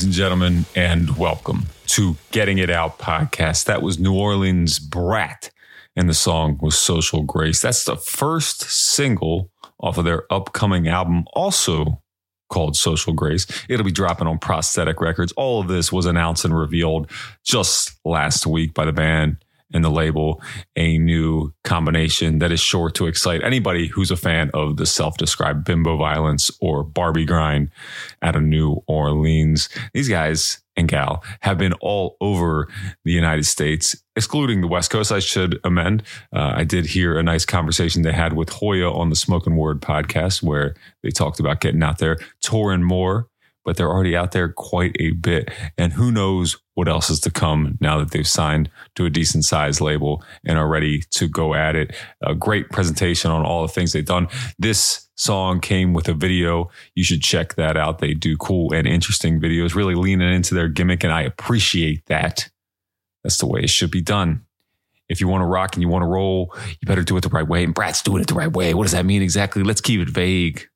ladies and gentlemen, and welcome to Getting It Out podcast. That was New Orleans Brat, and the song was Social Grace. That's the first single off of their upcoming album, also called Social Grace. It'll be dropping on Prosthetic Records. All of this was announced and revealed just last week by the band and the label, a new combination that is sure to excite anybody who's a fan of the self described bimbo violence or Barbie grind out of New Orleans. These guys and gal have been all over the United States, excluding the West Coast. I should amend. Uh, I did hear a nice conversation they had with Hoya on the Smoking Word podcast where they talked about getting out there, touring more but they're already out there quite a bit. And who knows what else is to come now that they've signed to a decent sized label and are ready to go at it. A great presentation on all the things they've done. This song came with a video. You should check that out. They do cool and interesting videos, really leaning into their gimmick, and I appreciate that. That's the way it should be done. If you want to rock and you want to roll, you better do it the right way. And Brat's doing it the right way. What does that mean exactly? Let's keep it vague.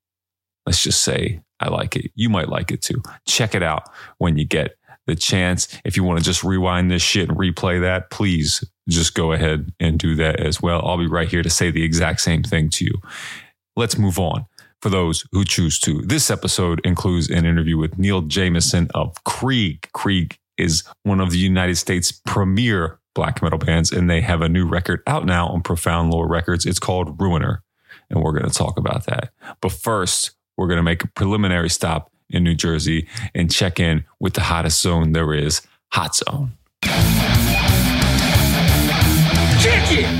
Let's just say I like it. You might like it too. Check it out when you get the chance. If you want to just rewind this shit and replay that, please just go ahead and do that as well. I'll be right here to say the exact same thing to you. Let's move on for those who choose to. This episode includes an interview with Neill Jameson of Krieg. Krieg is one of the United States' premier black metal bands, and they have a new record out now on Profound Lore Records. It's called Ruiner, and we're going to talk about that. But first, we're going to make a preliminary stop in New Jersey and check in with the hottest zone there is, Hot Zone. It!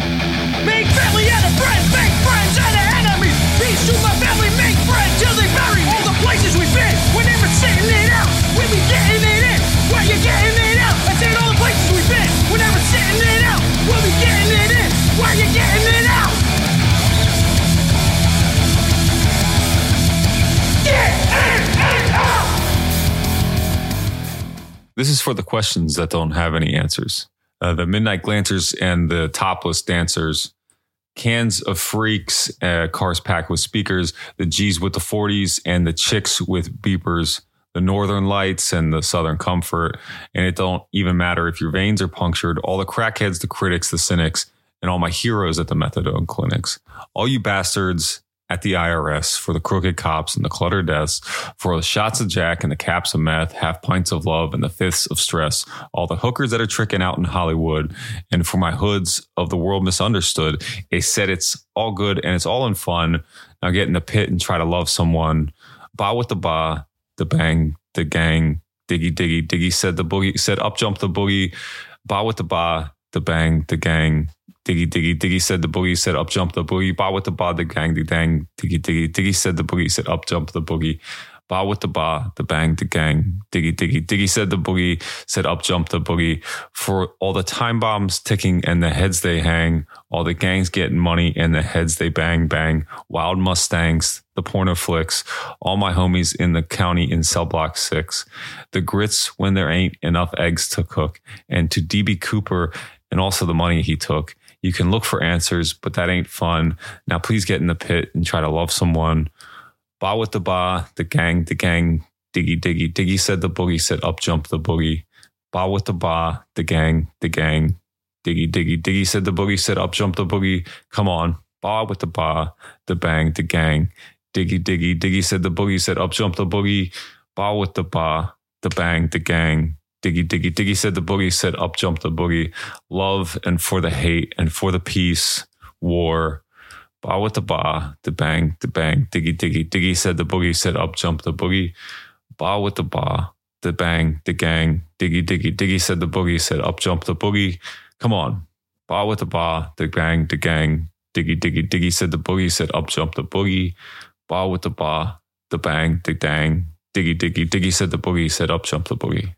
Make family out of friends, make friends out of enemies. Peace to my This is for the questions that don't have any answers. Uh, the Midnight Glancers and the Topless Dancers, Cans of Freaks, uh, Cars Packed with Speakers, the G's with the 40s, and the Chicks with Beepers, the Northern Lights and the Southern Comfort. And it don't even matter if your veins are punctured, all the crackheads, the critics, the cynics, and all my heroes at the methadone clinics. All you bastards at the IRS for the crooked cops and the cluttered desks, for the shots of Jack and the caps of meth, half pints of love and the fifths of stress, all the hookers that are tricking out in Hollywood, and for my hoods of the world misunderstood. They said it's all good and it's all in fun. Now get in the pit and try to love someone. Ba with the ba, the bang, the gang, diggy diggy diggy said the boogie said up jump the boogie, ba with the ba, the bang, the gang, Diggy diggy diggy said the boogie said up jump the boogie. Ba with the ba the gang the dang. Diggy diggy diggy said the boogie said up jump the boogie. Ba with the ba the bang the gang. Diggy diggy diggy said the boogie said up jump the boogie. For all the time bombs ticking and the heads they hang. All the gangs getting money and the heads they bang bang. Wild Mustangs, the porno flicks. All my homies in the county in cell block six. The grits when there ain't enough eggs to cook. And to DB Cooper and also the money he took. You can look for answers, but that ain't fun. Now, please get in the pit and try to love someone. Ba with the ba, the gang, the gang, diggy, diggy. Diggy said the boogie, said up jump the boogie. Ba with the ba, the gang, the gang, diggy, diggy. Diggy said the boogie, said up jump the boogie. Come on. Ba with the ba, the bang, the gang, diggy, diggy. Diggy said the boogie, said up jump the boogie. Ba with the ba, the bang, the gang, Diggy, diggy, diggy said the boogie said up jump the boogie. Love and for the hate and for the peace, war. Ba with the ba, the bang, the bang, diggy, diggy, diggy said the boogie said up jump the boogie. Ba with the ba, the bang, the gang, diggy, diggy, diggy said the boogie said up jump the boogie. Come on. Ba with the ba, the bang, the gang, diggy, diggy, diggy said the boogie said up jump the boogie. Ba with the ba, the bang, the dang, diggy, diggy, diggy said the boogie said up jump the boogie.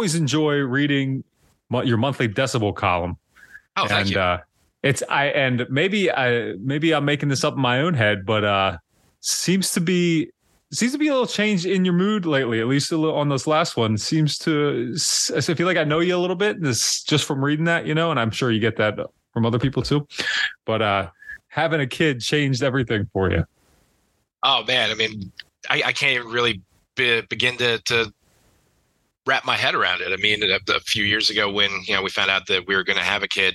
Always enjoy reading your monthly decibel column. Oh, thank and you. uh it's I and maybe I maybe I'm making this up in my own head, but uh seems to be seems to be a little change in your mood lately, at least a little on this last one. Seems to I feel like I know you a little bit, this just from reading that, you know, and I'm sure you get that from other people too. But uh having a kid changed everything for you. Oh man, I mean, I, I can't even really be, begin to, to wrap my head around it. I mean, a, few years ago when you know we found out that we were going to have a kid,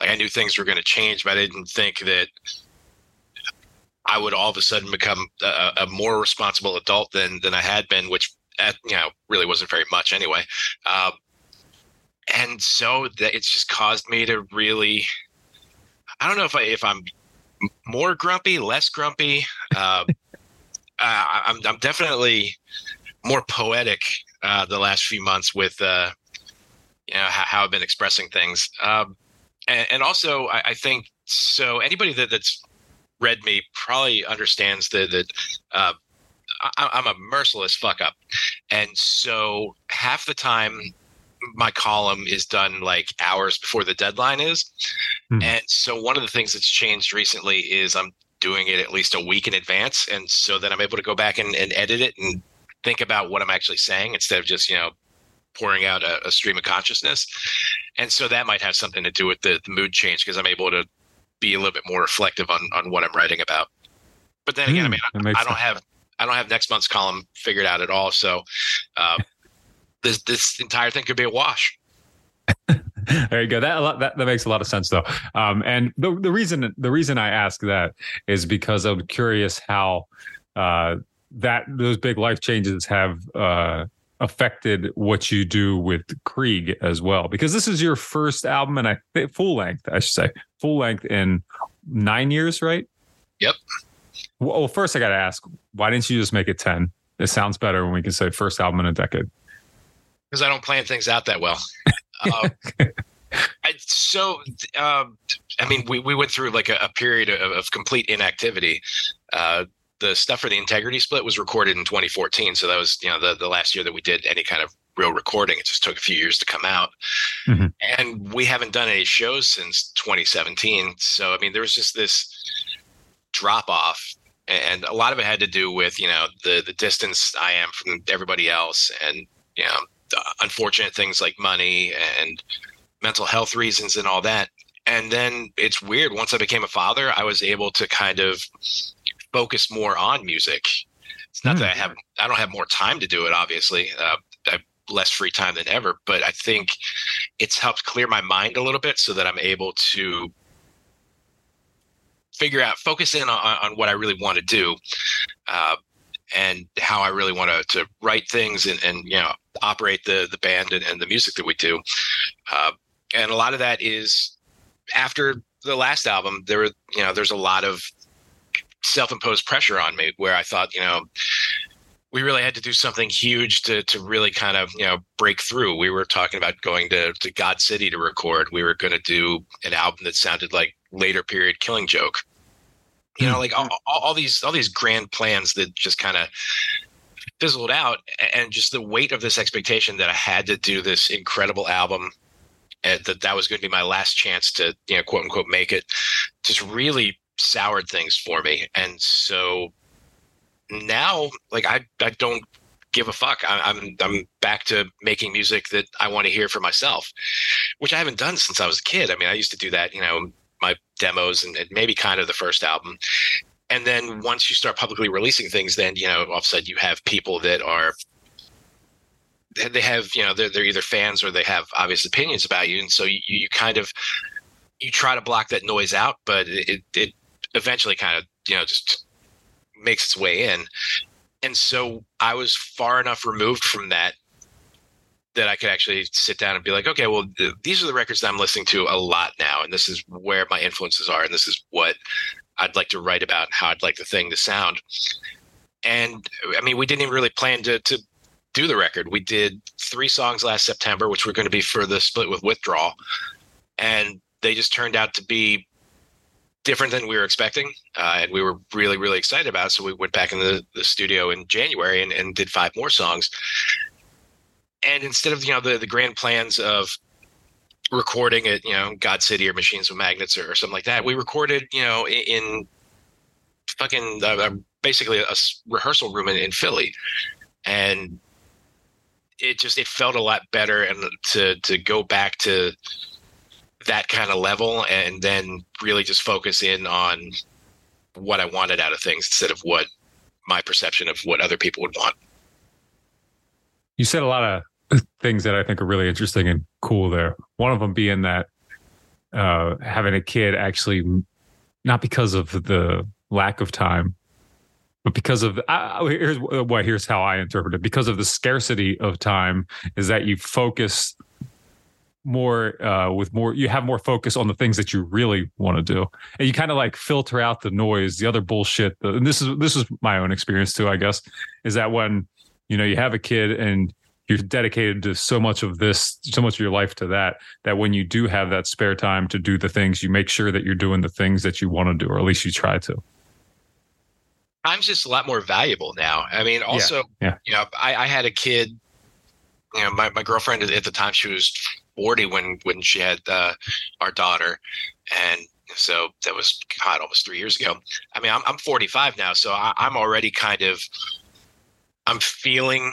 like I knew things were going to change, but I didn't think that I would all of a sudden become a, a more responsible adult than than I had been, which at, you know really wasn't very much anyway. Um, and so that it's just caused me to really, I don't know if I if I'm more grumpy, less grumpy. Uh, I'm I'm definitely more poetic uh, the last few months with uh, you know how, how I've been expressing things, um, and, and also I, I think so. Anybody that, that's read me probably understands that that uh, I, I'm a merciless fuck up, and so half the time my column is done like hours before the deadline is. Hmm. And so one of the things that's changed recently is I'm doing it at least a week in advance. And so then I'm able to go back and, and edit it and think about what I'm actually saying instead of just, you know, pouring out a, a stream of consciousness. And so that might have something to do with the, the mood change because I'm able to be a little bit more reflective on, on what I'm writing about. But then again, I Hmm, mean, makes I don't sense. have I don't have next month's column figured out at all. So uh, this this entire thing could be a wash. there you go. That, a lot- that that makes a lot of sense, though. Um, and the the reason the reason I ask that is because I'm curious how uh, that those big life changes have uh, affected what you do with Krieg as well. Because this is your first album, and I think full length, I should say, full length in nine years, right? Yep. Well, first I got to ask, why didn't you just make it ten? It sounds better when we can say first album in a decade. because I don't plan things out that well. Um, I, so, um, I mean, we, we went through like a, a period of, of complete inactivity. Uh, the stuff for the integrity split was recorded in 2014, so that was you know the the last year that we did any kind of real recording. It just took a few years to come out, Mhm. and we haven't done any shows since 2017. So, I mean, there was just this drop off and a lot of it had to do with you know the the distance I am from everybody else, and you know the unfortunate things like money and mental health reasons and all that. And then it's weird. Once I became a father, I was able to kind of focus more on music. It's not Hmm. that I have I don't have more time to do it. Obviously, uh, I have less free time than ever. But I think it's helped clear my mind a little bit so that I'm able to figure out focus in on, on what I really want to do uh, and how I really want to, to write things and, and you know operate the the band and, and the music that we do uh, and a lot of that is after the last album there were you know there's a lot of self-imposed pressure on me where I thought you know we really had to do something huge to to really kind of you know break through. We were talking about going to to God City to record. We were going to do an album that sounded like later period Killing Joke. You know, hmm. like all, all, these all these grand plans that just kind of fizzled out, and just the weight of this expectation that I had to do this incredible album, and that that was going to be my last chance to you know quote unquote make it, just really soured things for me. And so now like I I don't give a fuck. I, I'm I'm back to making music that I want to hear for myself, which I haven't done since I was a kid. I mean, I used to do that, you know, my demos and, and maybe kind of the first album. And then once you start publicly releasing things, then you know, all of a sudden you have people that are they- have you know they're they're either fans or they have obvious opinions about you, and so you you kind of you try to block that noise out, but it, it eventually kind of you know just makes its way in. And so I was far enough removed from that that I could actually sit down and be like, okay, well, th- these are the records that I'm listening to a lot now, and this is where my influences are, and this is what I'd like to write about, and how I'd like the thing to sound. And I mean, we didn't even really plan to to do the record. We did three songs last September, which were going to be for the split with Withdrawal, and they just turned out to be different than we were expecting, uh, and we were really, really excited about. So we went back in the, the studio in January and, and did five more songs. and instead of you know the the grand plans of recording at you know God City or Machines with Magnets or, or something like that, we recorded you know in, in fucking uh, uh basically a rehearsal room in, in Philly, and it just it felt a lot better and to to go back to that kind of level and then really just focus in on what I wanted out of things instead of what my perception of what other people would want. You said a lot of things that I think are really interesting and cool there. One of them being that uh, having a kid actually, not because of the lack of time, but because of here's what here's how I interpret it. Because of the scarcity of time, is that you focus more uh, with more you have more focus on the things that you really want to do. And you kind of like filter out the noise the other bullshit the, and this is this is my own experience too i guess is that when you know you have a kid and you're dedicated to so much of this so much of your life to that that when you do have that spare time to do the things you make sure that you're doing the things that you want to do or at least you try to. Time's just a lot more valuable now. I mean also yeah, yeah. you know I, I had a kid you know my, my girlfriend at the time she was 40 when when she had uh, our daughter, and so that was God almost three years ago. I mean, I'm I'm 45 now, so I, I'm already kind of I'm feeling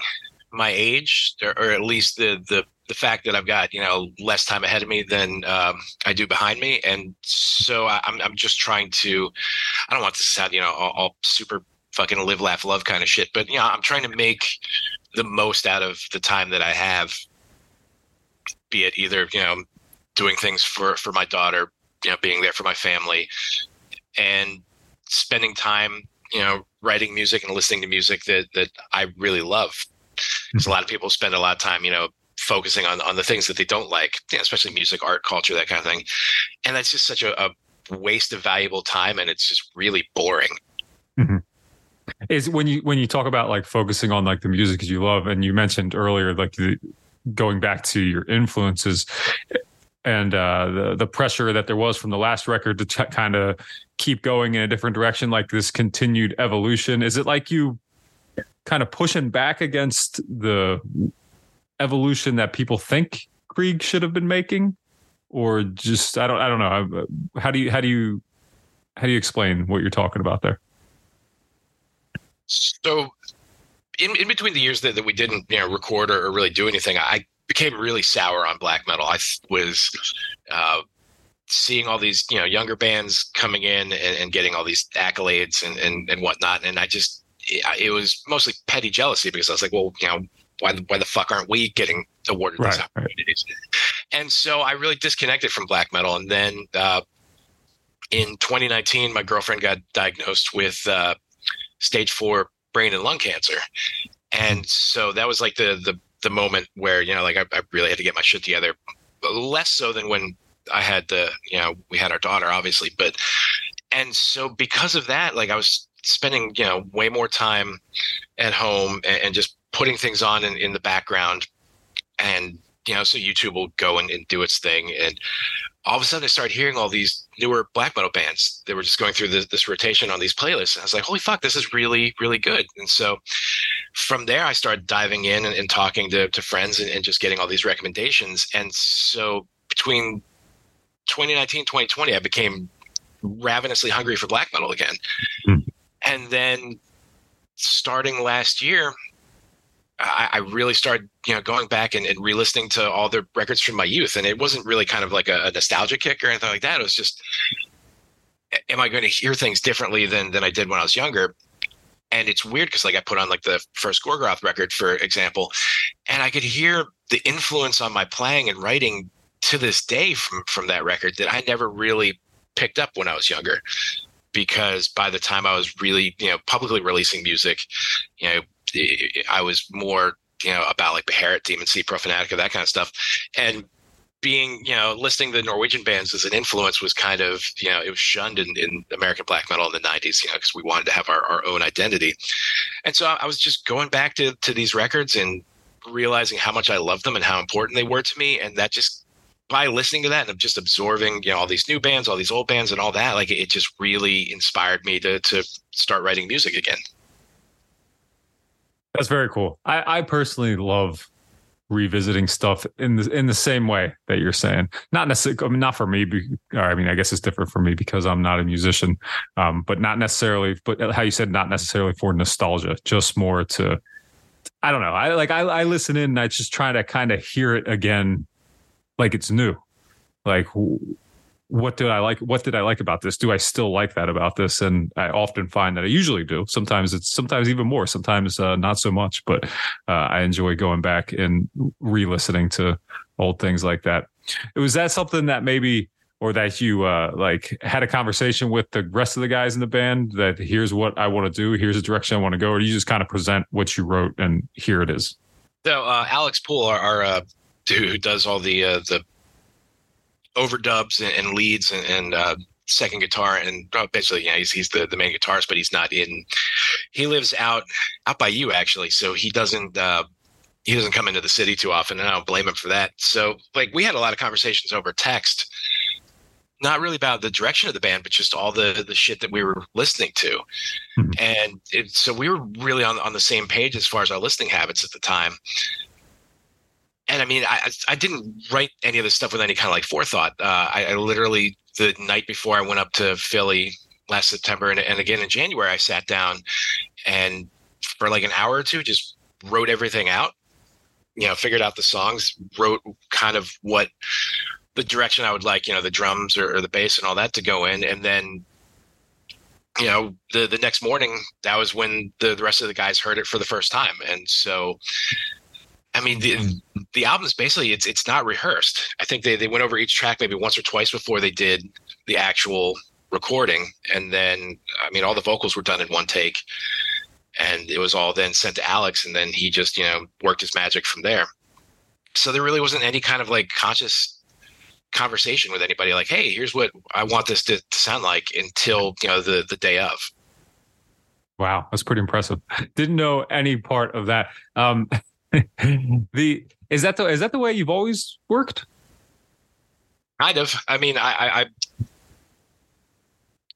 my age, or, or, at least the the the fact that I've got you know less time ahead of me than um, I do behind me, and so I, am I'm, I'm just trying to. I don't want to sound you know all, all super fucking live laugh love kind of shit, but you know I'm trying to make the most out of the time that I have be it either you know doing things for for my daughter, you know, being there for my family, and spending time, you know, writing music and listening to music that that I really love. Because a lot of people spend a lot of time, you know, focusing on on the things that they don't like, you know, especially music, art, culture, that kind of thing, and that's just such a, a waste of valuable time, and it's just really boring. Mm-hmm is when you when you talk about like focusing on like the music that you love and you mentioned earlier like the going back to your influences and uh, the the pressure that there was from the last record to ch- kind of keep going in a different direction, like this continued evolution. Is it like you kind of pushing back against the evolution that people think Krieg should have been making, or just I don't I don't know. How do you how do you how do you explain what you're talking about there? So in, in between the years that, that we didn't you know record or, or really do anything, I became really sour on black metal. I was uh, seeing all these you know younger bands coming in and, and getting all these accolades and, and and whatnot, and I just it, it, was mostly petty jealousy because I was like, well, you know, why why the fuck aren't we getting awarded right, these opportunities? Right. And so I really disconnected from black metal, and then. Uh, in 2019, my girlfriend got diagnosed with uh, stage four brain and lung cancer. And so that was like the the the moment where you know like I, I really had to get my shit together. Less so than when I had the you know we had our daughter obviously, but and so because of that, like I was spending you know way more time at home and, and just putting things on in, in the background and you know so youtube will go and, and do its thing and all of a sudden I started hearing all these newer black metal bands. They were just going through this, this rotation on these playlists. And I was like, holy fuck, this is really, really good. And so from there, I started diving in and, and talking to, to friends and, and, just getting all these recommendations. And so between 2019, 2020, I became ravenously hungry for black metal again. Mm. And then starting last year, I, I, really started, you know, going back and, and, re-listening to all the records from my youth, and it wasn't really kind of like a, a nostalgia kick or anything like that. It was just, am I going to hear things differently than than I did when I was younger? And it's weird because like I put on like the first Gorgoroth record, for example, and I could hear the influence on my playing and writing to this day from from that record that I never really picked up when I was younger. Because by the time I was really, you know, publicly releasing music, you know, I was more, you know, about like Beherit, Demon Seed, Profanatica, that kind of stuff. And being, you know, listing the Norwegian bands as an influence was kind of, you know, it was shunned in, in American black metal in the 90s, you know, because we wanted to have our, our own identity. And so I was just going back to, to these records and realizing how much I loved them and how important they were to me. And that just, by listening to that and just absorbing, you know, all these new bands, all these old bands and all that, like it just really inspired me to, to start writing music again. That's very cool. I, I personally love revisiting stuff in the in the same way that you're saying. Not necessarily, I mean, not for me. I mean, I guess it's different for me because I'm not a musician. Um, but not necessarily. But how you said, not necessarily for nostalgia, just more to. I don't know. I like I, I listen in and I just try to kind of hear it again, like it's new. Like what did I like? What did I like about this? Do I still like that about this? And I often find that I usually do. Sometimes it's sometimes even more. Sometimes uh, not so much. But uh, I enjoy going back and re-listening to old things like that. Was that something that maybe, or that you uh, like had a conversation with the rest of the guys in the band that here's what I want to do, here's the direction I want to go, or you just kind of present what you wrote and here it is. So uh, Alex Poole, our, our uh, who does all the uh, the overdubs and, and leads and, and uh, second guitar and uh, basically yeah he's, he's the, the main guitarist but he's not in he lives out out by you actually so he doesn't uh, he doesn't come into the city too often and i don't blame him for that. So like we had a lot of conversations over text not really about the direction of the band but just all the the shit that we were listening to. Mm-hmm. and it, so we were really on, on the same page as far as our listening habits at the time and I mean, I I didn't write any of this stuff with any kind of like forethought. Uh, I, I, literally the night before I went up to Philly last September and, and again in January, I sat down and for like an hour or two just wrote everything out. You know, figured out the songs, wrote kind of what the direction I would like, you know, the drums or, or the bass and all that to go in, and then you know the the next morning that was when the, the rest of the guys heard it for the first time and so I mean, the the album is basically it's it's not rehearsed. I think they they went over each track maybe once or twice before they did the actual recording, and then I mean, all the vocals were done in one take, and it was all then sent to Alex, and then he just you know worked his magic from there. So there really wasn't any kind of like conscious conversation with anybody like, hey, here's what I want this to, to sound like until you know the the day of. Wow, that's pretty impressive. Didn't know any part of that. Um, the is that the is that the way you've always worked? Kind of. I mean, I, I, I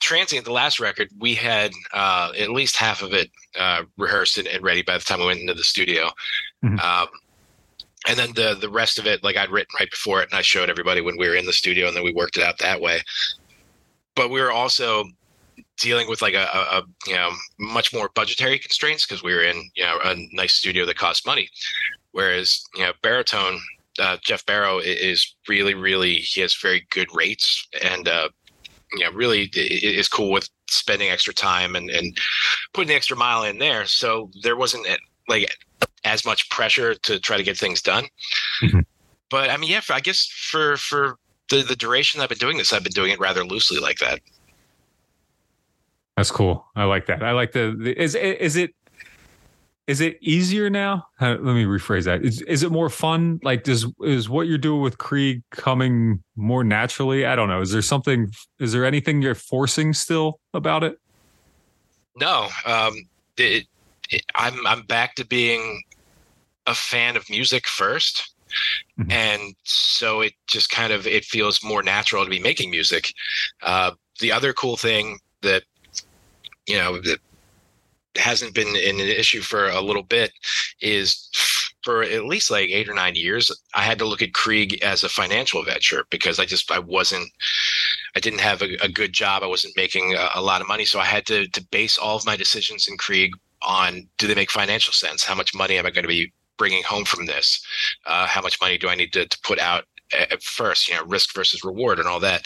transient the last record we had uh, at least half of it uh, rehearsed and, and, ready by the time we went into the studio mm-hmm. um, and then the the rest of it like i'd written right before it and i showed everybody when we were in the studio and then we worked it out that way but we were also dealing with like a, a, you know much more budgetary constraints because we were in you know a nice studio that cost money, whereas you know baritone uh, Geoff Barrow is really really he has very good rates and uh, you know really is cool with spending extra time and and putting the extra mile in there. So there wasn't like as much pressure to try to get things done. Mm-hmm. But I mean, yeah, for, I guess for for the the duration I've been doing this, I've been doing it rather loosely like that. That's cool. I like that. I like the, the is is it is it easier now? let me rephrase that. Is is it more fun? Like does is what you're doing with Krieg coming more naturally? I don't know. Is there something is there anything you're forcing still about it? No. Um it, it, I'm I'm back to being a fan of music 1st mm-hmm. and so it just kind of it feels more natural to be making music. Uh, the other cool thing that you know that hasn't been an issue for a little bit is for at least like eight or nine years i had to look at krieg as a financial venture because i just i wasn't i didn't have a, a good job. I wasn't making a, a, lot of money. So i had to to base all of my decisions in krieg on do they make financial sense? How much money am i going to be bringing home from this? Uh, how much money do i need to, to put out at first you know risk versus reward and all that?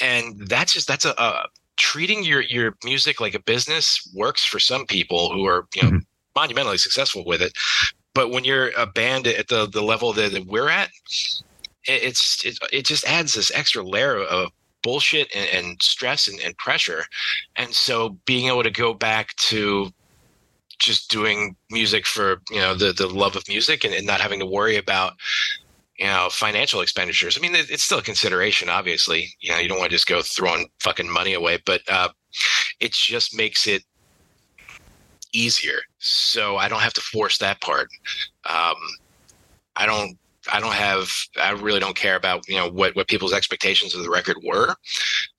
And that's just that's a, a treating your your music like a business works for some people who are you know mm-hmm. monumentally successful with it but when you're a band at the the level that, that we're at it, it's it, it just adds this extra layer of bullshit and, and stress and, and pressure and so being able to go back to just doing music for you know the the love of music and, and not having to worry about you know financial expenditures. I mean it's still a consideration obviously. You know you don't want to just go throwing fucking money away but uh, it just makes it easier. So i don't have to force that part. Um, i don't i don't have i really don't care about you know what what people's expectations of the record were.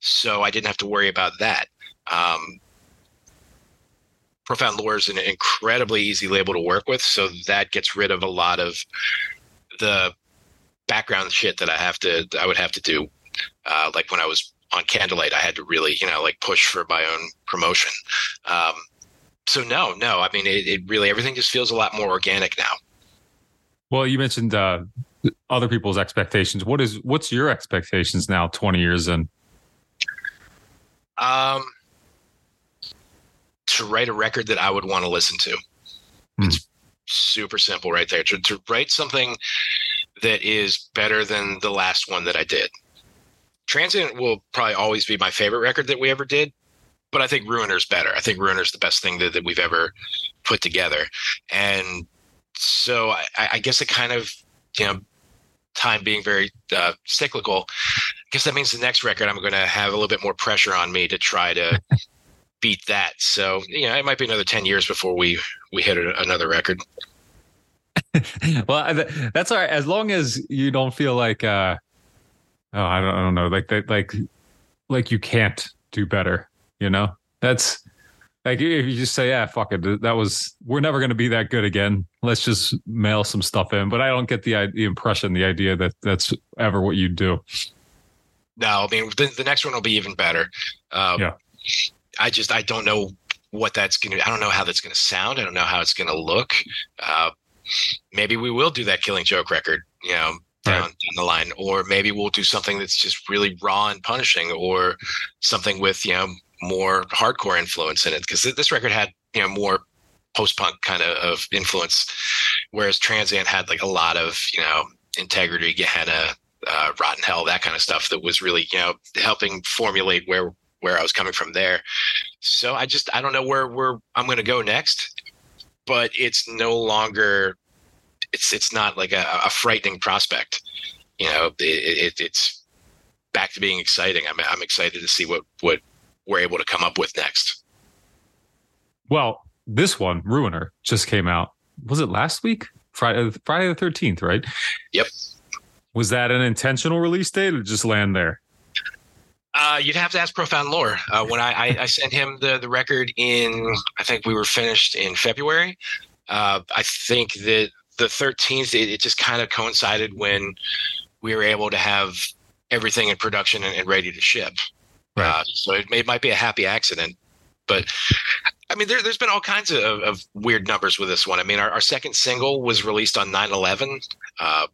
So i didn't have to worry about that. Um, profound lore is an incredibly easy label to work with so that gets rid of a lot of the background shit that I have to I would have to do. Uh, like when I was on Candlelight, I had to really you know like push for my own promotion. Um, so no, no, I mean it, it really everything just feels a lot more organic now. Well, you mentioned uh, other people's expectations. What is what's your expectations now? Twenty years in. Um, to write a record that I would want to listen to. Hmm. It's super simple right there. To, to write something that is better than the last one that I did. Transient will probably always be my favorite record that we ever did, but I think Ruiner's better. I think Ruiner's the best thing that, that we've ever put together. And so I, I guess it kind of, you know, time being very uh, cyclical, I guess that means the next record I'm going to have a little bit more pressure on me to try to beat that. So, you know, it might be another 10 years before we, we hit a, another record. well, that's all right. As long as you don't feel like, uh, oh, I don't, I don't know, like that, like, like you can't do better. You know, that's like if you just say, "Yeah, fuck it," that was we're never going to be that good again. Let's just mail some stuff in. But I don't get the the impression, the idea that that's ever what you do. No, I mean the, the next one will be even better. Um, Yeah. I just I don't know what that's gonna. I don't know how that's gonna sound. I don't know how it's gonna look. Uh, maybe we will do that Killing Joke record. You know. Down, Right. down the line, or maybe we'll do something that's just really raw and punishing, or something with you know more hardcore influence in it. Because this record had you know more post punk kind of, of influence, whereas Transient had like a lot of you know integrity, Gehenna, uh, Rotten Hell, that kind of stuff that was really you know helping formulate where where I was coming from there. So I just I don't know where where I'm going to go next, but it's no longer it's it's not like a, a frightening prospect. You know, it, it, it's back to being exciting. I'm I'm excited to see what what we're able to come up with next. Well, this one, Ruiner, just came out. Was it last week? Friday, Friday the thirteenth, right? Yep. Was that an intentional release date or just land there? Uh, you'd have to ask Profound Lore. Uh, when I, I, I sent him the, the record in, I think we were finished in February. Uh, I think that the 13th, it, it just kind of coincided when we were able to have everything in production and, and ready to ship. Right. Uh, so it, may, it might be a happy accident. But I mean, there, there's been all kinds of, of weird numbers with this one. I mean, our, our second single was released on 9 11. Uh,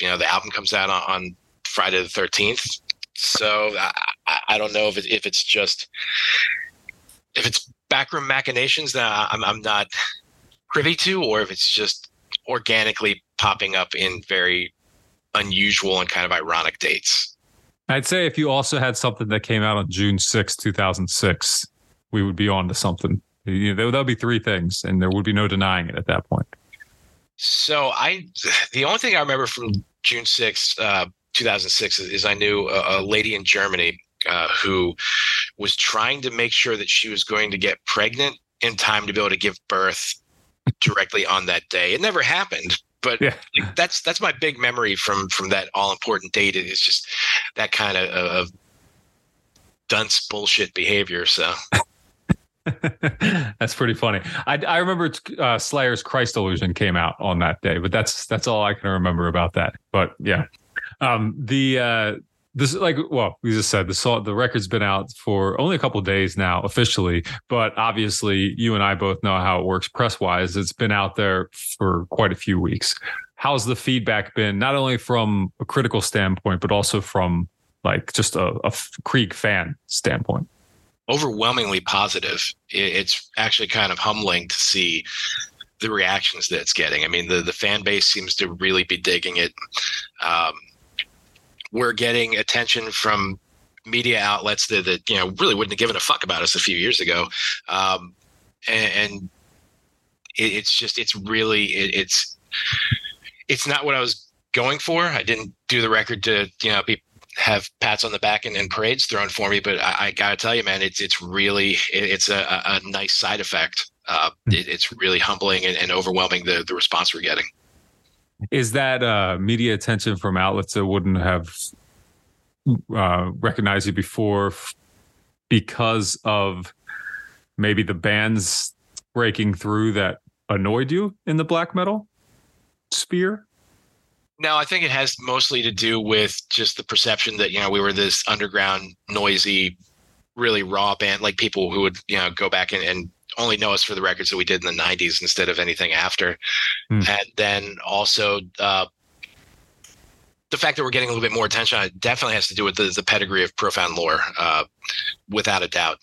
you know, the album comes out on, on Friday the 13th. So I, I- I don't know if it, if it's just if it's backroom machinations that I'm I'm not privy to, or if it's just organically popping up in very unusual and kind of ironic dates. I'd say if you also had something that came out on June sixth, two 2006, we would be on to something. You know, that would be three things, and there would be no denying it at that point. So I, the only thing I remember from June sixth, uh, 2006, is, is I knew a, a lady in Germany uh, who was trying to make sure that she was going to get pregnant in time to be able to give birth directly on that day. It never happened, but Yeah. like, that's that's my big memory from from that all important date. It's just that kind of, of dunce bullshit behavior. So that's pretty funny. I, I remember uh, Slayer's Christ Illusion came out on that day, but that's that's all I can remember about that. But yeah, um, the uh, this is like well, we just said the the record's been out for only a couple days now officially, but obviously you and I both know how it works press wise. It's been out there for quite a few weeks. How's the feedback been, not only from a critical standpoint, but also from like just a, a Krieg fan standpoint? overwhelmingly positive. It's actually kind of humbling to see the reactions that it's getting. I mean, the the fan base seems to really be digging it. Um, we're getting attention from media outlets that, that you know really wouldn't have given a fuck about us a few years ago, um, and, and it, it's just it's really it, it's it's not what I was going for. I didn't do the record to you know be have pats on the back and, and parades thrown for me, but I, I gotta tell you, man, it's it's really it, it's a, a, nice side effect. Uh, it, it's really humbling and, and overwhelming the the response we're getting. Is that uh, media attention from outlets that wouldn't have uh, recognized you before f- because of maybe the bands breaking through that annoyed you in the black metal sphere? No, I think it has mostly to do with just the perception that you know we were this underground, noisy, really raw band, like people who would you know go back and, and only know us for the records that we did in the '90s instead of anything after, Hmm. and then also uh, the fact that we're getting a little bit more attention it definitely has to do with the, the pedigree of profound lore, uh, without a doubt.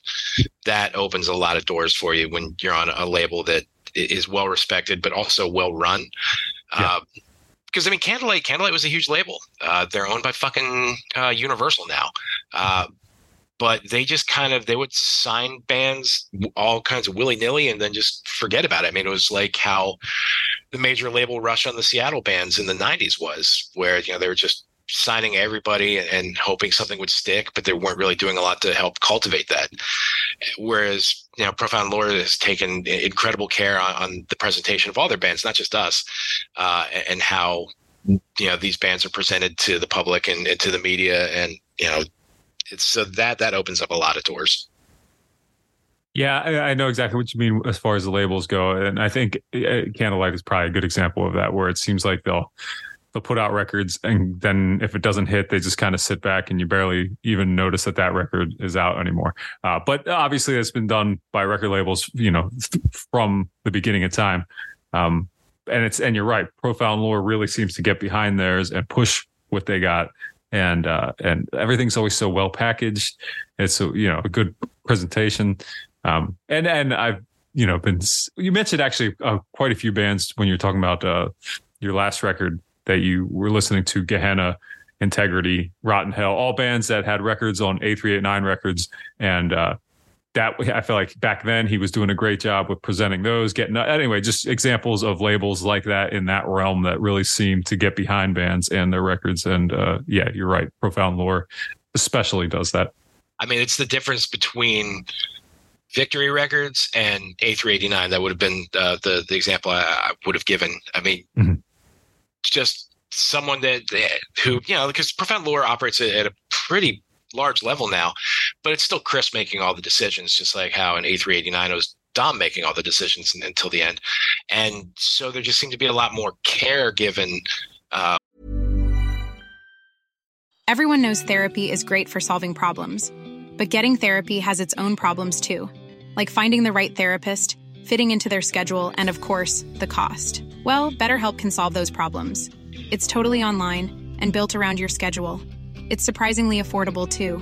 That opens a lot of doors for you when you're on a label that is well respected but also well run. Yeah. Uh, because I mean, Candlelight, Candlelight was a huge label. Uh, they're owned by fucking uh, Universal now, uh, but they just kind of they would sign bands all kinds of willy nilly and then just forget about it. I mean, it was like how the major label rush on the Seattle bands in the '90s was, where you know they were just signing everybody and, hoping something would stick, but they weren't really doing a lot to help cultivate that. Whereas you know, Profound Lore has taken incredible care on, on the presentation of all their bands, not just us, uh, and- and how you know these bands are presented to the public and, and to the media, and you know, it's so that that opens up a lot of doors. Yeah, I, I know exactly what you mean as far as the labels go, and I think uh, Candlelight is probably a good example of that, where it seems like they'll they'll put out records, and then if it doesn't hit, they just kind of sit back, and you barely even notice that that record is out anymore. Uh, but obviously, it's been done by record labels, you know, from the beginning of time. Um, and it's and you're right, Profound Lore really seems to get behind theirs and push what they got, and uh, and everything's always so well packaged. It's so you know a good presentation. Um, and and I've you know been you mentioned actually uh, quite a few bands when you're talking about uh, your last record that you were listening to Gehenna, Integrity, Rotten Hell, all bands that had records on A389 Records, and uh, that I feel like back then he was doing a great job with presenting those. Getting anyway, just examples of labels like that in that realm that really seem to get behind bands and their records. And uh, yeah, you're right, Profound Lore especially does that. I mean, it's the difference between Victory Records and A389. That would have been uh, the the example I, I would have given. I mean, Mhm. just someone that that- who you know because Profound Lore operates at, at a pretty large level now, but it's still Chris making all the decisions, just like how in A389 it was Dom making all the decisions until the end, and so there just seemed to be a lot more care given. Uh, Everyone knows therapy is great for solving problems, but getting therapy has its own problems too, like finding the right therapist, fitting into their schedule, and of course, the cost. Well, BetterHelp can solve those problems. It's totally online and built around your schedule. It's surprisingly affordable too.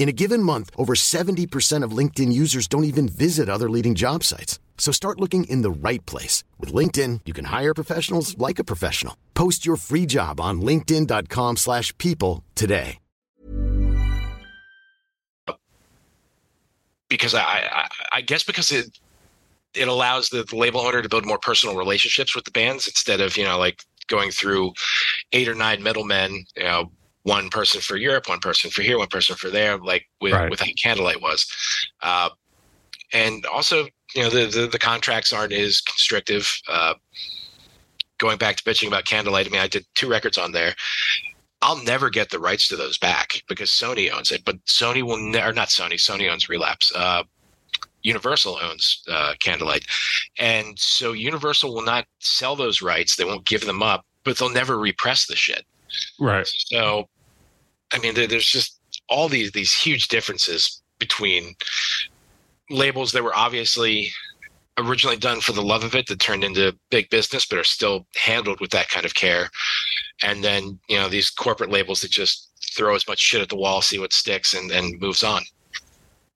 In a given month, over 70% of LinkedIn users don't even visit other leading job sites. So start looking in the right place. With LinkedIn, you can hire professionals like a professional. Post your free job on linkedin.com/people slash people today. because I, I, I guess because it it allows the, the label owner to build more personal relationships with the bands instead of you know like going through eight or nine middlemen. You know, one person for Europe, one person for here, one person for there, like with Right. with how Candlelight was, uh, and also you know the, the the contracts aren't as constrictive. Uh, going back to bitching about Candlelight, I mean, I did two records on there. I'll never get the rights to those back because Sony owns it, but Sony will never, not Sony, Sony owns Relapse. Uh, Universal owns uh, Candlelight. And so Universal will not sell those rights. They won't give them up, but they'll never repress the shit. Right. So, I mean, there, there's just all these these huge differences between labels that were obviously originally done for the love of it that turned into big business, but are still handled with that kind of care. And then you know these corporate labels that just throw as much shit at the wall, see what sticks, and and moves on.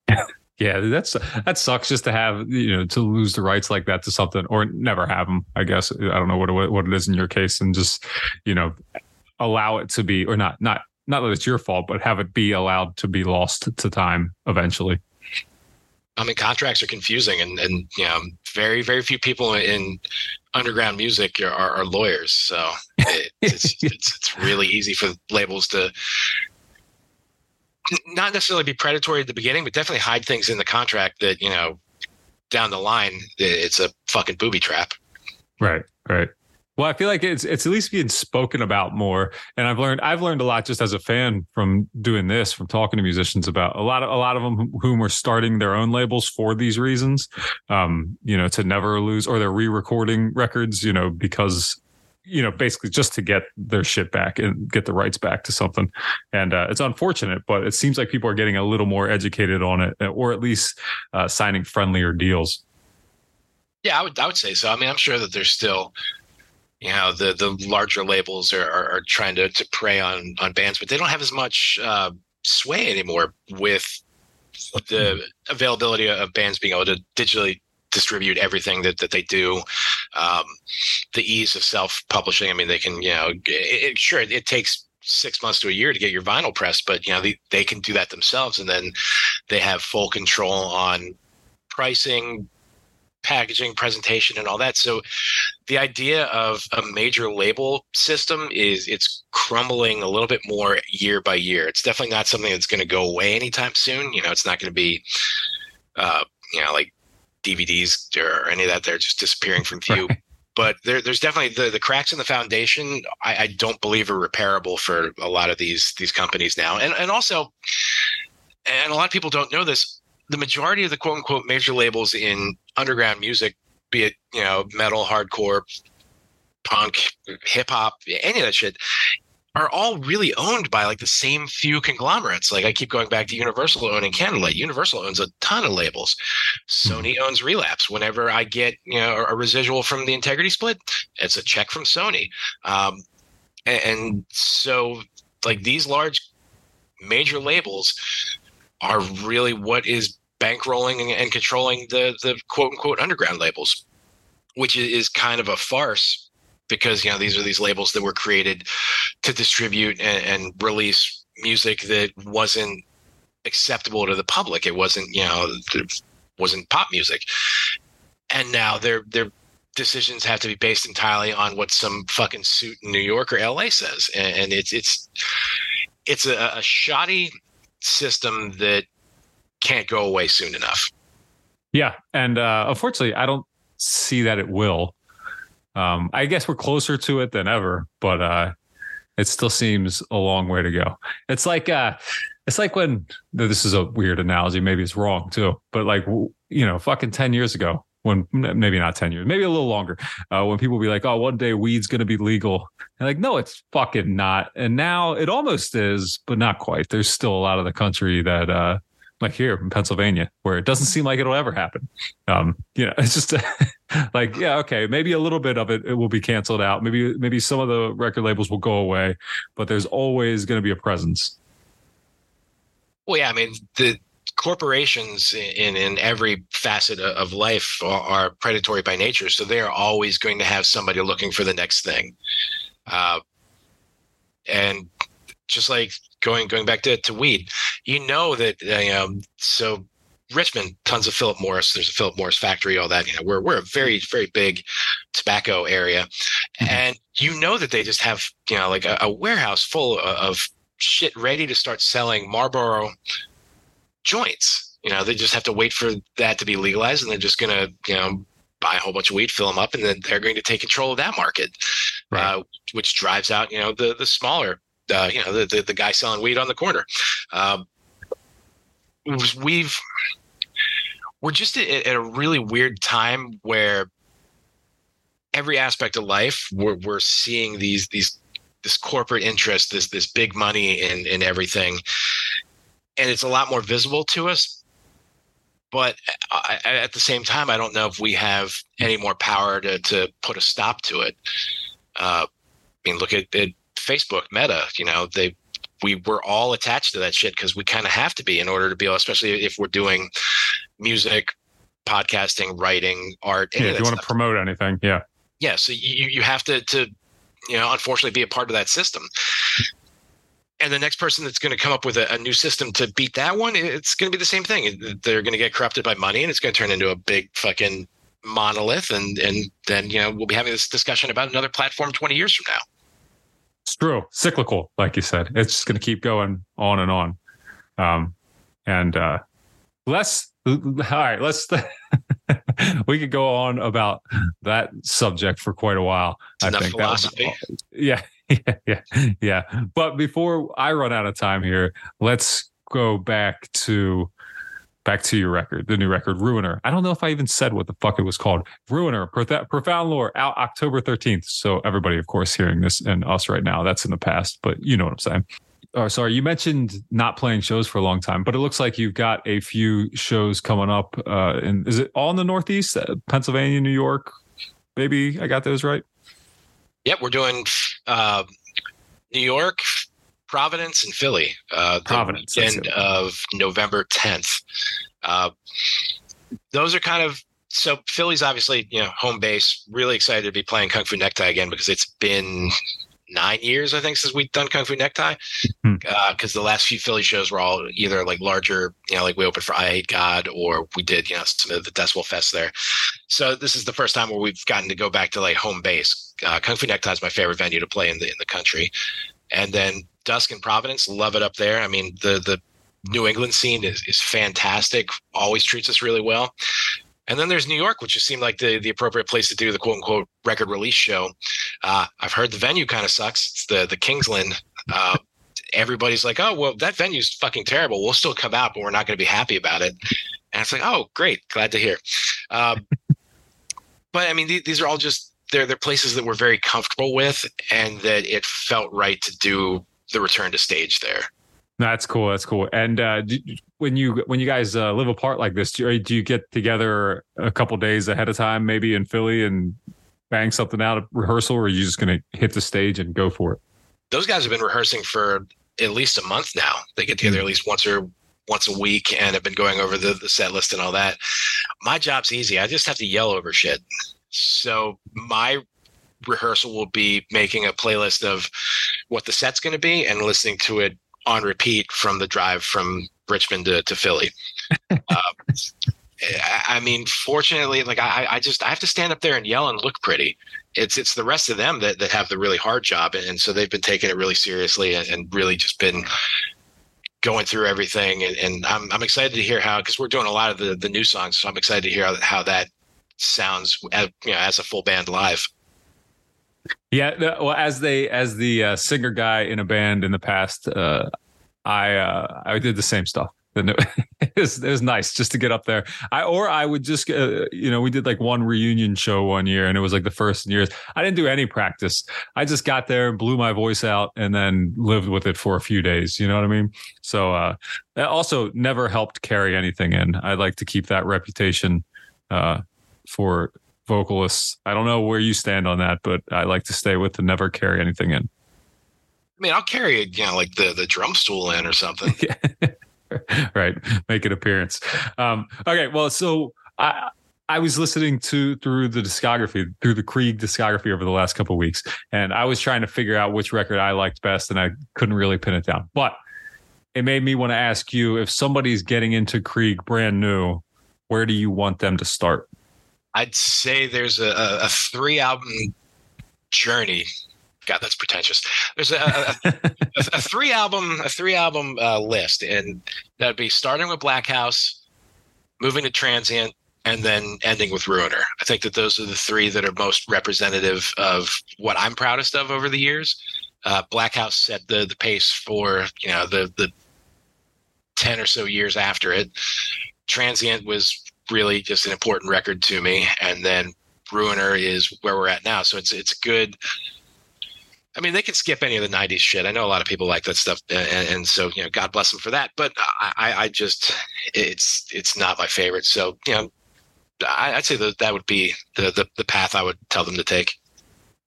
Yeah, that's that sucks just to have you know to lose the rights like that to something or never have them. I guess I don't know what what it is in your case, and just you know allow it to be or not not not that it's your fault, but have it be allowed to be lost to time eventually. I mean, contracts are confusing, and and you know, very very few people in underground music are, are, lawyers. So It, it's, it's it's really easy for labels to not necessarily be predatory at the beginning, but definitely hide things in the contract that you know down the line it's a fucking booby trap. Right, right. Well, I feel like it's it's at least being spoken about more, and I've learned I've learned a lot just as a fan from doing this, from talking to musicians about a lot of a lot of them whom are starting their own labels for these reasons, um, you know, to never lose, or they're re-recording records, you know, because you know, basically just to get their shit back and get the rights back to something. And uh, it's unfortunate, but it seems like people are getting a little more educated on it, or at least uh, signing friendlier deals. Yeah, I would I would say so. I mean, I'm sure that there's still you know the the larger labels are, are, are, trying to, to prey on on bands but they don't have as much uh, sway anymore with the availability of bands being able to digitally distribute everything that, that they do. Um, the ease of self-publishing i mean they can you know it, it, sure it, takes six months to a year to get your vinyl pressed but you know they, they can do that themselves and then they have full control on pricing packaging, presentation, and all that. So the idea of a major label system is it's crumbling a little bit more year by year. It's definitely not something that's going to go away anytime soon. You know, it's not going to be, uh, you know, like DVDs or any of that. They're just disappearing from view. Right. But there, there's definitely the, the cracks in the foundation. I, I don't believe are repairable for a lot of these these companies now, and and also, and a lot of people don't know this the majority of the quote unquote major labels in underground music, be it, you know, metal, hardcore, punk, hip hop, any of that shit, are all really owned by like the same few conglomerates. Like I keep going back to Universal owning Candlelight. Universal owns a ton of labels. Sony owns Relapse. Whenever I get you know a residual from the Integrity split, it's a check from Sony. Um, and, and so like these large major labels are really what is bankrolling and, controlling the the quote unquote underground labels, which is kind of a farce because you know these are these labels that were created to distribute and, and release music that wasn't acceptable to the public. It wasn't you know it wasn't pop music, and now their their decisions have to be based entirely on what some fucking suit in New York or LA says, and, and it's it's it's a, a shoddy system that can't go away soon enough. Yeah, and uh, unfortunately, I don't see that it will. Um, I guess we're closer to it than ever, but uh, it still seems a long way to go. It's like uh, it's like when this is a weird analogy, maybe it's wrong too, but like you know, fucking ten years ago, when maybe not 10 years, maybe a little longer, uh, when people be like, oh, one day weed's going to be legal. And like, no, it's fucking not. And now it almost is, but not quite. There's still a lot of the country that, uh, like here in Pennsylvania, where it doesn't seem like it'll ever happen. Um, you know, it's just like, yeah, okay, maybe a little bit of it, it will be canceled out. Maybe, maybe some of the record labels will go away, but there's always going to be a presence. Well, yeah, I mean, the, corporations in in every facet of life are, are, predatory by nature, so they are always going to have somebody looking for the next thing. Uh, and just like going going back to, to weed, you know that uh, you know, so Richmond, tons of Philip Morris. There's a Philip Morris factory, all that. You know, we're we're a very very big tobacco area, mm-hmm. and you know that they just have you know like a, a warehouse full of, of shit ready to start selling Marlboro joints. You know, they just have to wait for that to be legalized, and they're just going to, you know, buy a whole bunch of weed, fill them up, and then they're going to take control of that market, right. uh, which drives out, you know, the the smaller, uh, you know, the, the, the guy selling weed on the corner. Um, we've we're just at, at a really weird time where every aspect of life we're we're seeing these these this corporate interest, this this big money in in everything, and it's a lot more visible to us. But I, at the same time, I don't know if we have any more power to to put a stop to it. Uh, I mean, look at, at Facebook, Meta. You know, they we were all attached to that shit because we kind of have to be in order to be able, especially if we're doing music, podcasting, writing, art. Yeah, if you want to promote anything, yeah, yeah. So you you have to to you know unfortunately be a part of that system and the next person that's going to come up with a, a, new system to beat that one, it's going to be the same thing. They're going to get corrupted by money, and it's going to turn into a big fucking monolith. And and then you know we'll be having this discussion about another platform twenty years from now. True, cyclical, like you said. It's just going to keep going on and on. Um, and uh, let's all right. Let's we could go on about that subject for quite a while. It's I think. philosophy. That, yeah, yeah, yeah, yeah. But before I run out of time here, let's go back to back to your record, the new record, Ruiner. I don't know if I even said what the fuck it was called. Ruiner, Prof- Profound Lore, out October 13th. So everybody, of course, hearing this and us right now, that's in the past, but you know what I'm saying. Oh, sorry, you mentioned not playing shows for a long time, but it looks like you've got a few shows coming up. Uh, in, is it all in the Northeast, uh, Pennsylvania, New York? Maybe I got those right. Yep, we're doing uh, New York, Providence, and Philly. Uh, the Providence, end of November 10th. Uh, those are kind of so Philly's obviously you know home base. Really excited to be playing Kung Fu Necktie again because it's been nine years I think since we've done Kung Fu Necktie. Hmm. Because the last few Philly shows were all either like larger, you know, like we opened for I Hate God, or we did you know some of the Decibel Fest there. So this is the first time where we've gotten to go back to like home base. Uh, Kung Fu Necktie is my favorite venue to play in the in the country, and then Dusk and Providence, love it up there. I mean the the New England scene is, is fantastic. Always treats us really well. And then there's New York, which just seemed like the, the appropriate place to do the quote unquote record release show. Uh, I've heard the venue kind of sucks. It's the the Kingsland. Uh, everybody's like, oh well, that venue's fucking terrible. We'll still come out, but we're not going to be happy about it. And it's like, oh great, glad to hear. Um, but I mean, th- these are all just they're they're places that we're very comfortable with, and that it felt right to do the return to stage there. That's cool. That's cool. And uh, do, when you when you guys uh, live apart like this, do you, do you get together a couple days ahead of time, maybe in Philly, and bang something out of rehearsal, or are you just going to hit the stage and go for it? those guys have been rehearsing for at least a month now. They get together at least once or once a week and have been going over the, the set list and all that. My job's easy. I just have to yell over shit. So my rehearsal will be making a playlist of what the set's going to be and listening to it on repeat from the drive from Richmond to, to Philly. uh, I mean, fortunately, like I, I just I have to stand up there and yell and look pretty. It's it's the rest of them that, that have the really hard job, and, so they've been taking it really seriously and, and really just been going through everything. And, and I'm I'm excited to hear how because we're doing a lot of the the new songs, so I'm excited to hear how, how that sounds as, you know as a full band live. Yeah, well, as they as the uh, singer guy in a band in the past, uh, I uh, I did the same stuff. It was, it was nice just to get up there. I or I would just uh, you know we did like one reunion show one year, and it was like the first years. I didn't do any practice. I just got there, and blew my voice out, and then lived with it for a few days. You know what I mean? So uh, that also never helped carry anything in. I'd like to keep that reputation uh, for vocalists. I don't know where you stand on that, but I like to stay with the never carry anything in. I mean, I'll carry you know like the the drum stool in or something. right. Make an appearance. Um, okay. Well, so I, I was listening to through the discography, through the Krieg discography over the last couple of weeks, and I was trying to figure out which record I liked best, and I couldn't really pin it down. But it made me want to ask you if somebody's getting into Krieg brand new, where do you want them to start? I'd say there's a, a, three album journey. God, that's pretentious. There's a, a, a, a three album a three album uh, list, and that'd be starting with Black House, moving to Transient, and then ending with Ruiner. I think that those are the three that are most representative of what I'm proudest of over the years. Uh, Black House set the the pace for you know the the ten or so years after it. Transient was really just an important record to me, and then Ruiner is where we're at now. So it's it's good. I mean, they can skip any of the '90s shit. I know a lot of people like that stuff, and, and so you know, God bless them for that. But I, I just, it's it's not my favorite. So you know, I, I'd say that that would be the, the the path I would tell them to take.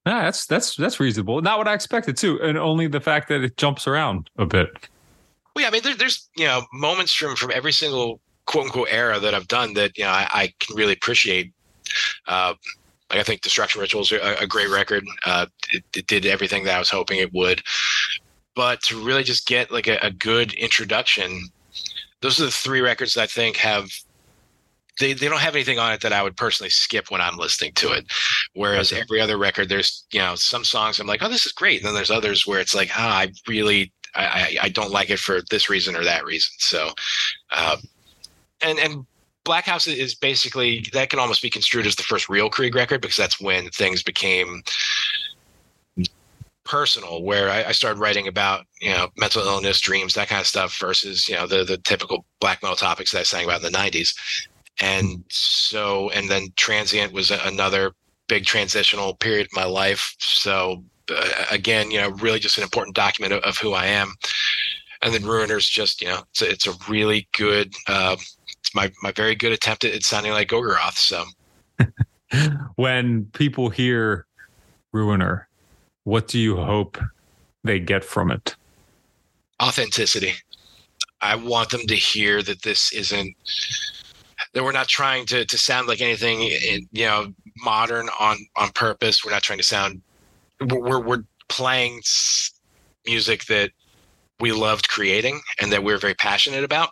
Yeah, that's that's that's reasonable. Not what I expected too, and only the fact that it jumps around a bit. Well, yeah, I mean, there, there's you know moments from from every single quote unquote era that I've done that you know I, I can really appreciate. Uh, like I think Destruction Rituals are a, a great record. Uh, it, it, did everything that I was hoping it would. But to really just get like a, a good introduction, those are the three records that I think have they, they don't have anything on it that I would personally skip when I'm listening to it. Whereas okay. every other record, there's you know some songs I'm like, oh, this is great. And then there's others where it's like, ah, I really I, I don't like it for this reason or that reason. So, uh, and and Black House is basically that can almost be construed as the first real Krieg record because that's when things became personal where I, I, started writing about you know mental illness dreams that kind of stuff versus you know the the typical black metal topics that i sang about in the 90s and so and then transient was another big transitional period of my life. So uh, again you know really just an important document of, of, who i am. And then ruiners just you know it's a, it's a really good uh, it's my my very good attempt at sounding like Gorgoroth so when people hear ruiner what do you hope they get from it? Authenticity. I want them to hear that this isn't that we're not trying to to sound like anything you know modern on on purpose. We're not trying to sound we're we're playing music that we loved creating and that we're very passionate about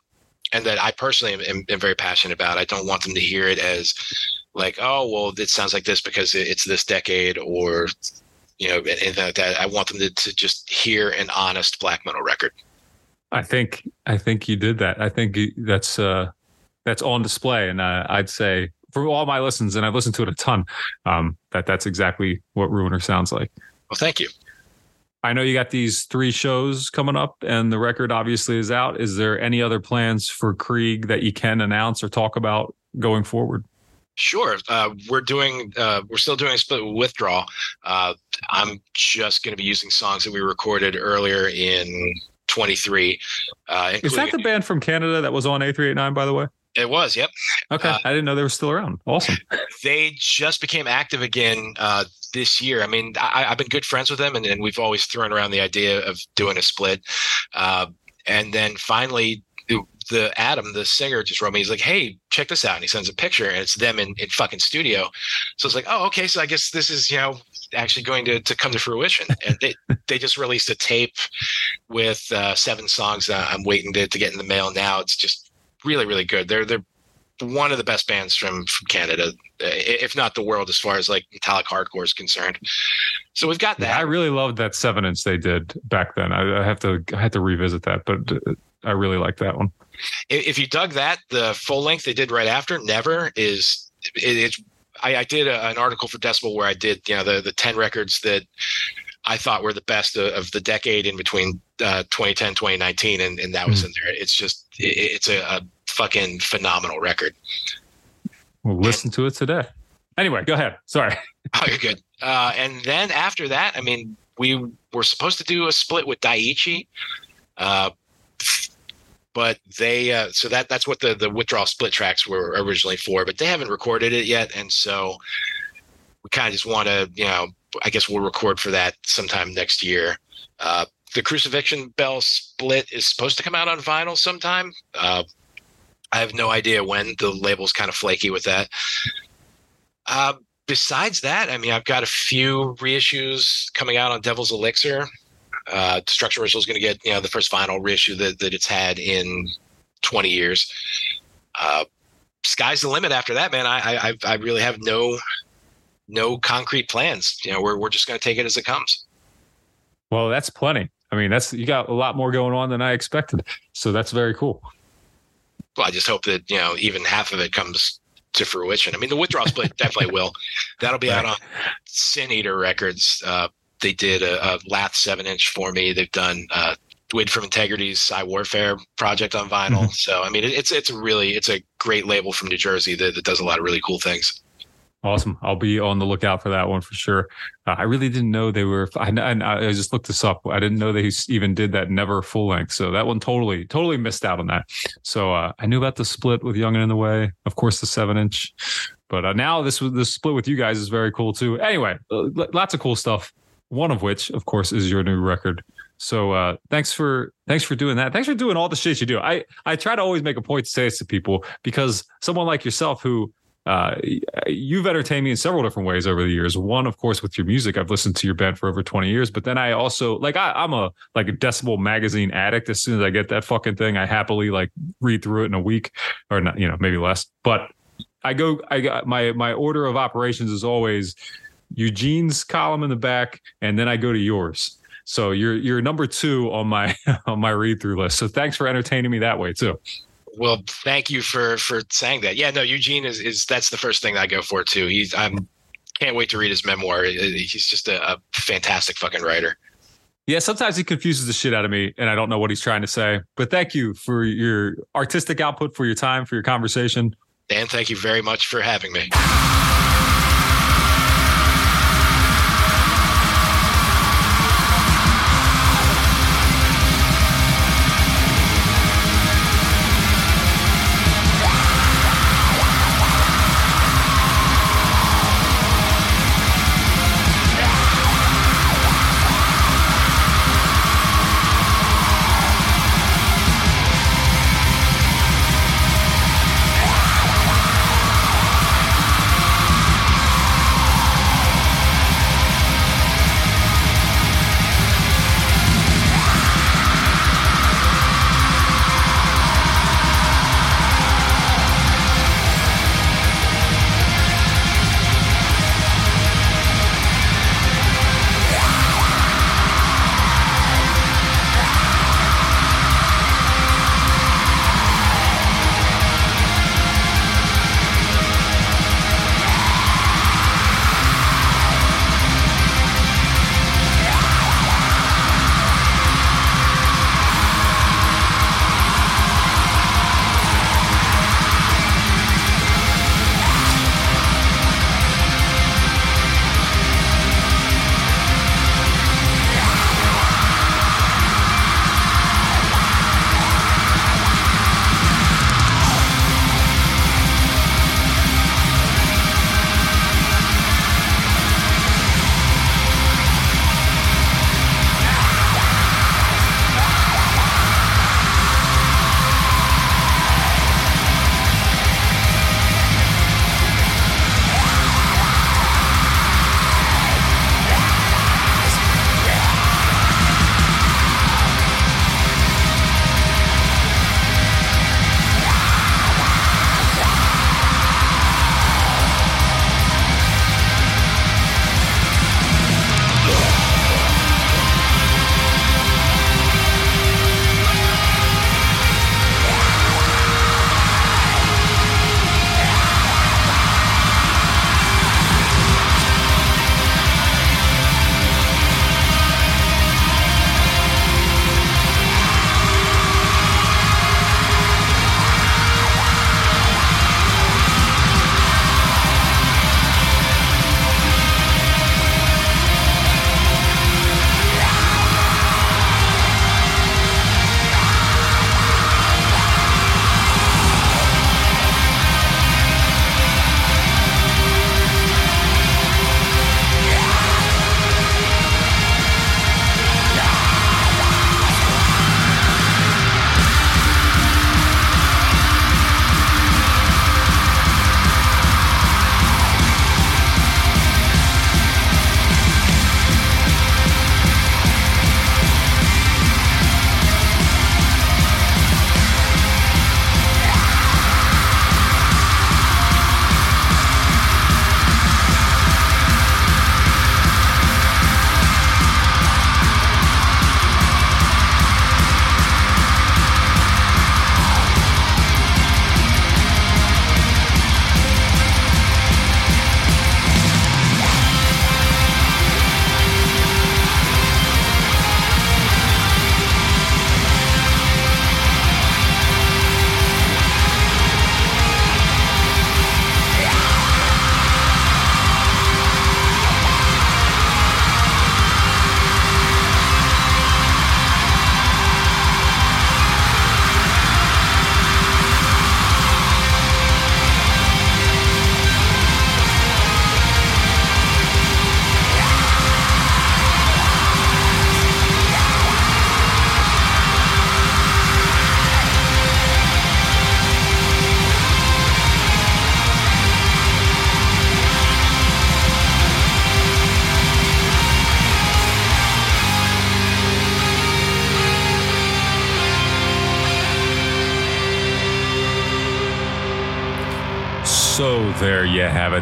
and that I personally am, am, very passionate about. I don't want them to hear it as like, oh, well, it sounds like this because it's this decade or you know, anything like that. I want them to, to just hear an honest black metal record. I think I think you did that. I think that's uh, that's on display, and uh, I'd say for all my listens, and I've listened to it a ton, um, that that's exactly what Ruiner sounds like. Well, thank you. I know you got these three shows coming up, and the record obviously is out. Is there any other plans for Krieg that you can announce or talk about going forward? Sure. Uh, we're doing, uh, we're still doing a split withdrawal. Uh, I'm just going to be using songs that we recorded earlier in 23. Uh, Is that the band from Canada that was on A389, by the way? It was, yep. Okay. Uh, I didn't know they were still around. Awesome. They just became active again uh, this year. I mean, I, have been good friends with them, and, and, we've always thrown around the idea of doing a split. and then finally, the Adam, the singer, just wrote me. He's like, "Hey, check this out," and he sends a picture, and it's them in, in fucking studio. So it's like, "Oh, okay." So I guess this is you know actually going to, to come to fruition. And they they just released a tape with uh, seven songs. Uh, I'm waiting to, to get in the mail now. It's just really really good. They're they're one of the best bands from from Canada, if not the world, as far as like metallic hardcore is concerned. So we've got that. Yeah, I really loved that seven inch they did back then. I, I have to I have to revisit that, but uh, I really like that one. If you dug that, the full length they did right after Never is it, it's. I, I did a, an article for Decibel where I did you know the the ten records that I thought were the best of, of the decade in between uh, 2010 2019 and, and that was mm. in there. It's just it, it's a, a fucking phenomenal record. We'll listen to it today. Anyway, go ahead. Sorry. Oh, you're good. Uh, and then after that, I mean, we were supposed to do a split with Daiichi. Uh, but they uh, so that that's what the the withdrawal split tracks were originally for but they haven't recorded it yet and so we kind of just want to you know i guess we'll record for that sometime next year uh, the crucifixion bell split is supposed to come out on vinyl sometime uh, i have no idea when the label's kind of flaky with that uh, besides that i mean i've got a few reissues coming out on devil's elixir uh, Destruction Ritual is going to get you know the first vinyl reissue that, that it's had in 20 years. Uh, sky's the limit after that, man. I, I I really have no no concrete plans. You know, we're we're just going to take it as it comes. Well, that's plenty. I mean, that's you got a lot more going on than I expected. So that's very cool. Well, I just hope that you know even half of it comes to fruition. I mean, the withdrawal split definitely will. That'll be right. out on Sin Eater Records uh, they did a, a Lath seven inch for me. They've done uh, Dwid from Integrity's Psy Warfare project on vinyl. Mm-hmm. So I mean, it, it's it's a really it's a great label from New Jersey that, that, does a lot of really cool things. Awesome! I'll be on the lookout for that one for sure. Uh, I really didn't know they were. I, I, I just looked this up. I didn't know they even did that never full length. So that one totally totally missed out on that. So uh, I knew about the split with Young and in the Way. Of course, the seven inch. But uh, now this was the split with you guys is very cool too. Anyway, uh, lots of cool stuff one of which, of course, is your new record. So uh, thanks for thanks for doing that. Thanks for doing all the shit you do. I I try to always make a point to say this to people because someone like yourself who uh, you've entertained me in several different ways over the years. One, of course, with your music. I've listened to your band for over 20 years, but then I also like I, am a like a Decibel magazine addict. As soon as I get that fucking thing, I happily like read through it in a week or not, you know, maybe less. But I go. I got my my order of operations is always Eugene's column in the back, and then I go to yours. So you're you're number two on my on my read through list. So thanks for entertaining me that way too. Well, thank you for for saying that. Yeah, no, Eugene is is that's the first thing that I go for too. He's I'm can't wait to read his memoir. He's just a, a fantastic fucking writer. Yeah, sometimes he confuses the shit out of me and I don't know what he's trying to say. But thank you for your artistic output, for your time, for your conversation. Dan, thank you very much for having me.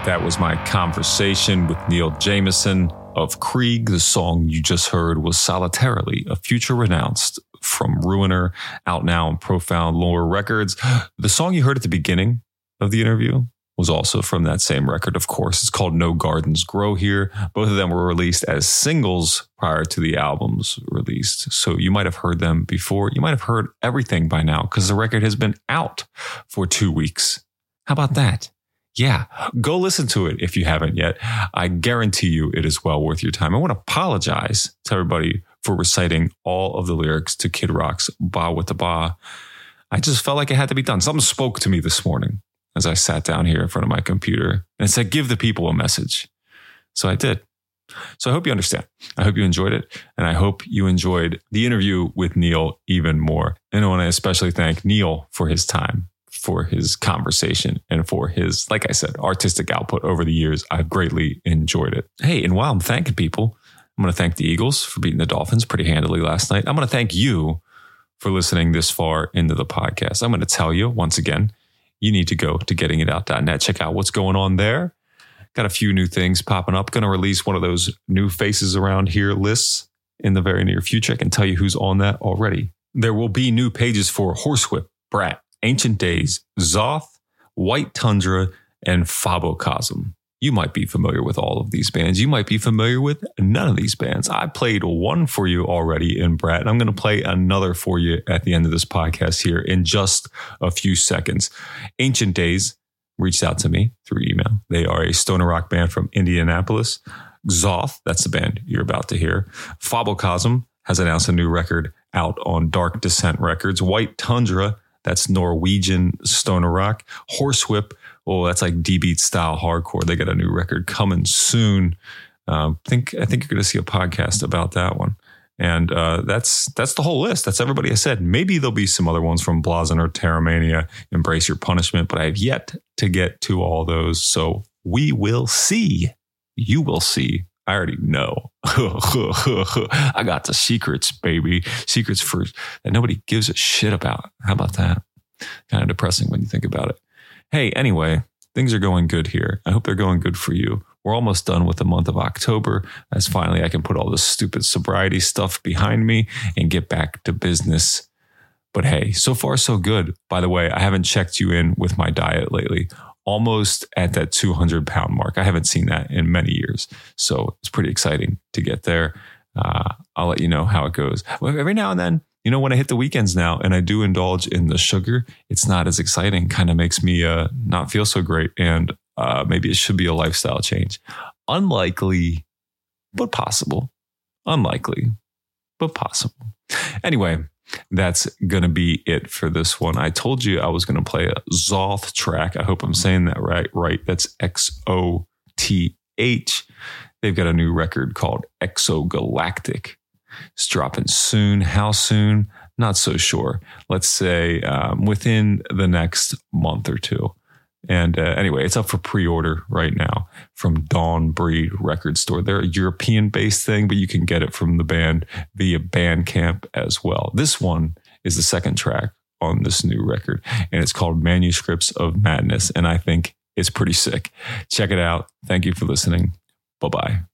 That was my conversation with Neill Jameson of Krieg. The song you just heard was Solitarily, a future renounced from Ruiner, out now on Profound Lore Records. The song you heard at the beginning of the interview was also from that same record, of course. It's called No Gardens Grow Here. Both of them were released as singles prior to the album's released. So you might have heard them before. You might have heard everything by now because the record has been out for two weeks. How about that? Yeah, go listen to it if you haven't yet. I guarantee you it is well worth your time. I want to apologize to everybody for reciting all of the lyrics to Kid Rock's Bawitdaba. I just felt like it had to be done. Something spoke to me this morning as I sat down here in front of my computer and said, give the people a message. So I did. So I hope you understand. I hope you enjoyed it. And I hope you enjoyed the interview with Neill even more. And I want to especially thank Neill for his time for his conversation and for his, like I said, artistic output over the years. I've greatly enjoyed it. Hey, and while I'm thanking people, I'm going to thank the Eagles for beating the Dolphins pretty handily last night. I'm going to thank you for listening this far into the podcast. I'm going to tell you once again, you need to go to gettingitout.net, check out what's going on there. Got a few new things popping up. Going to release one of those new faces around here lists in the very near future. I can tell you who's on that already. There will be new pages for Horsewhip, Brat, Ancient Days, Xoth, White Tundra, and Phobocosm. You might be familiar with all of these bands. You might be familiar with none of these bands. I played one for you already in Brat, and I'm going to play another for you at the end of this podcast here in just a few seconds. Ancient Days reached out to me through email. They are a stoner rock band from Indianapolis. Xoth, that's the band you're about to hear. Phobocosm has announced a new record out on Dark Descent Records. White Tundra that's Norwegian stoner rock. Horsewhip, oh, that's like D beat style hardcore. They got a new record coming soon. Um, think I think you're going to see a podcast about that one. And uh, that's that's the whole list. That's everybody I said. Maybe there'll be some other ones from Blazen or Terramania, Embrace Your Punishment, but I have yet to get to all those. So we will see. You will see I already know. I got the secrets, baby. Secrets for that nobody gives a shit about. How about that? Kind of depressing when you think about it. Hey, anyway, things are going good here. I hope they're going good for you. We're almost done with the month of October, as finally I can put all this stupid sobriety stuff behind me and get back to business. But hey, so far so good. By the way, I haven't checked you in with my diet lately almost at that 200 pound mark. I haven't seen that in many years. So it's pretty exciting to get there. Uh, I'll let you know how it goes. Every now and then, you know, when I hit the weekends now and I do indulge in the sugar, it's not as exciting, kind of makes me uh, not feel so great. And uh, maybe it should be a lifestyle change. Unlikely, but possible. Unlikely, but possible. Anyway, that's going to be it for this one. I told you I was going to play a Xoth track. I hope I'm saying that right. Right. That's X O T H. They've got a new record called Exogalactic. It's dropping soon. How soon? Not so sure. Let's say um, within the next month or two. And uh, anyway, it's up for pre-order right now from Dawnbreed Record Store. They're a European-based thing, but you can get it from the band via Bandcamp as well. This one is the second track on this new record, and it's called Manuscripts of Madness. And I think it's pretty sick. Check it out. Thank you for listening. Bye bye.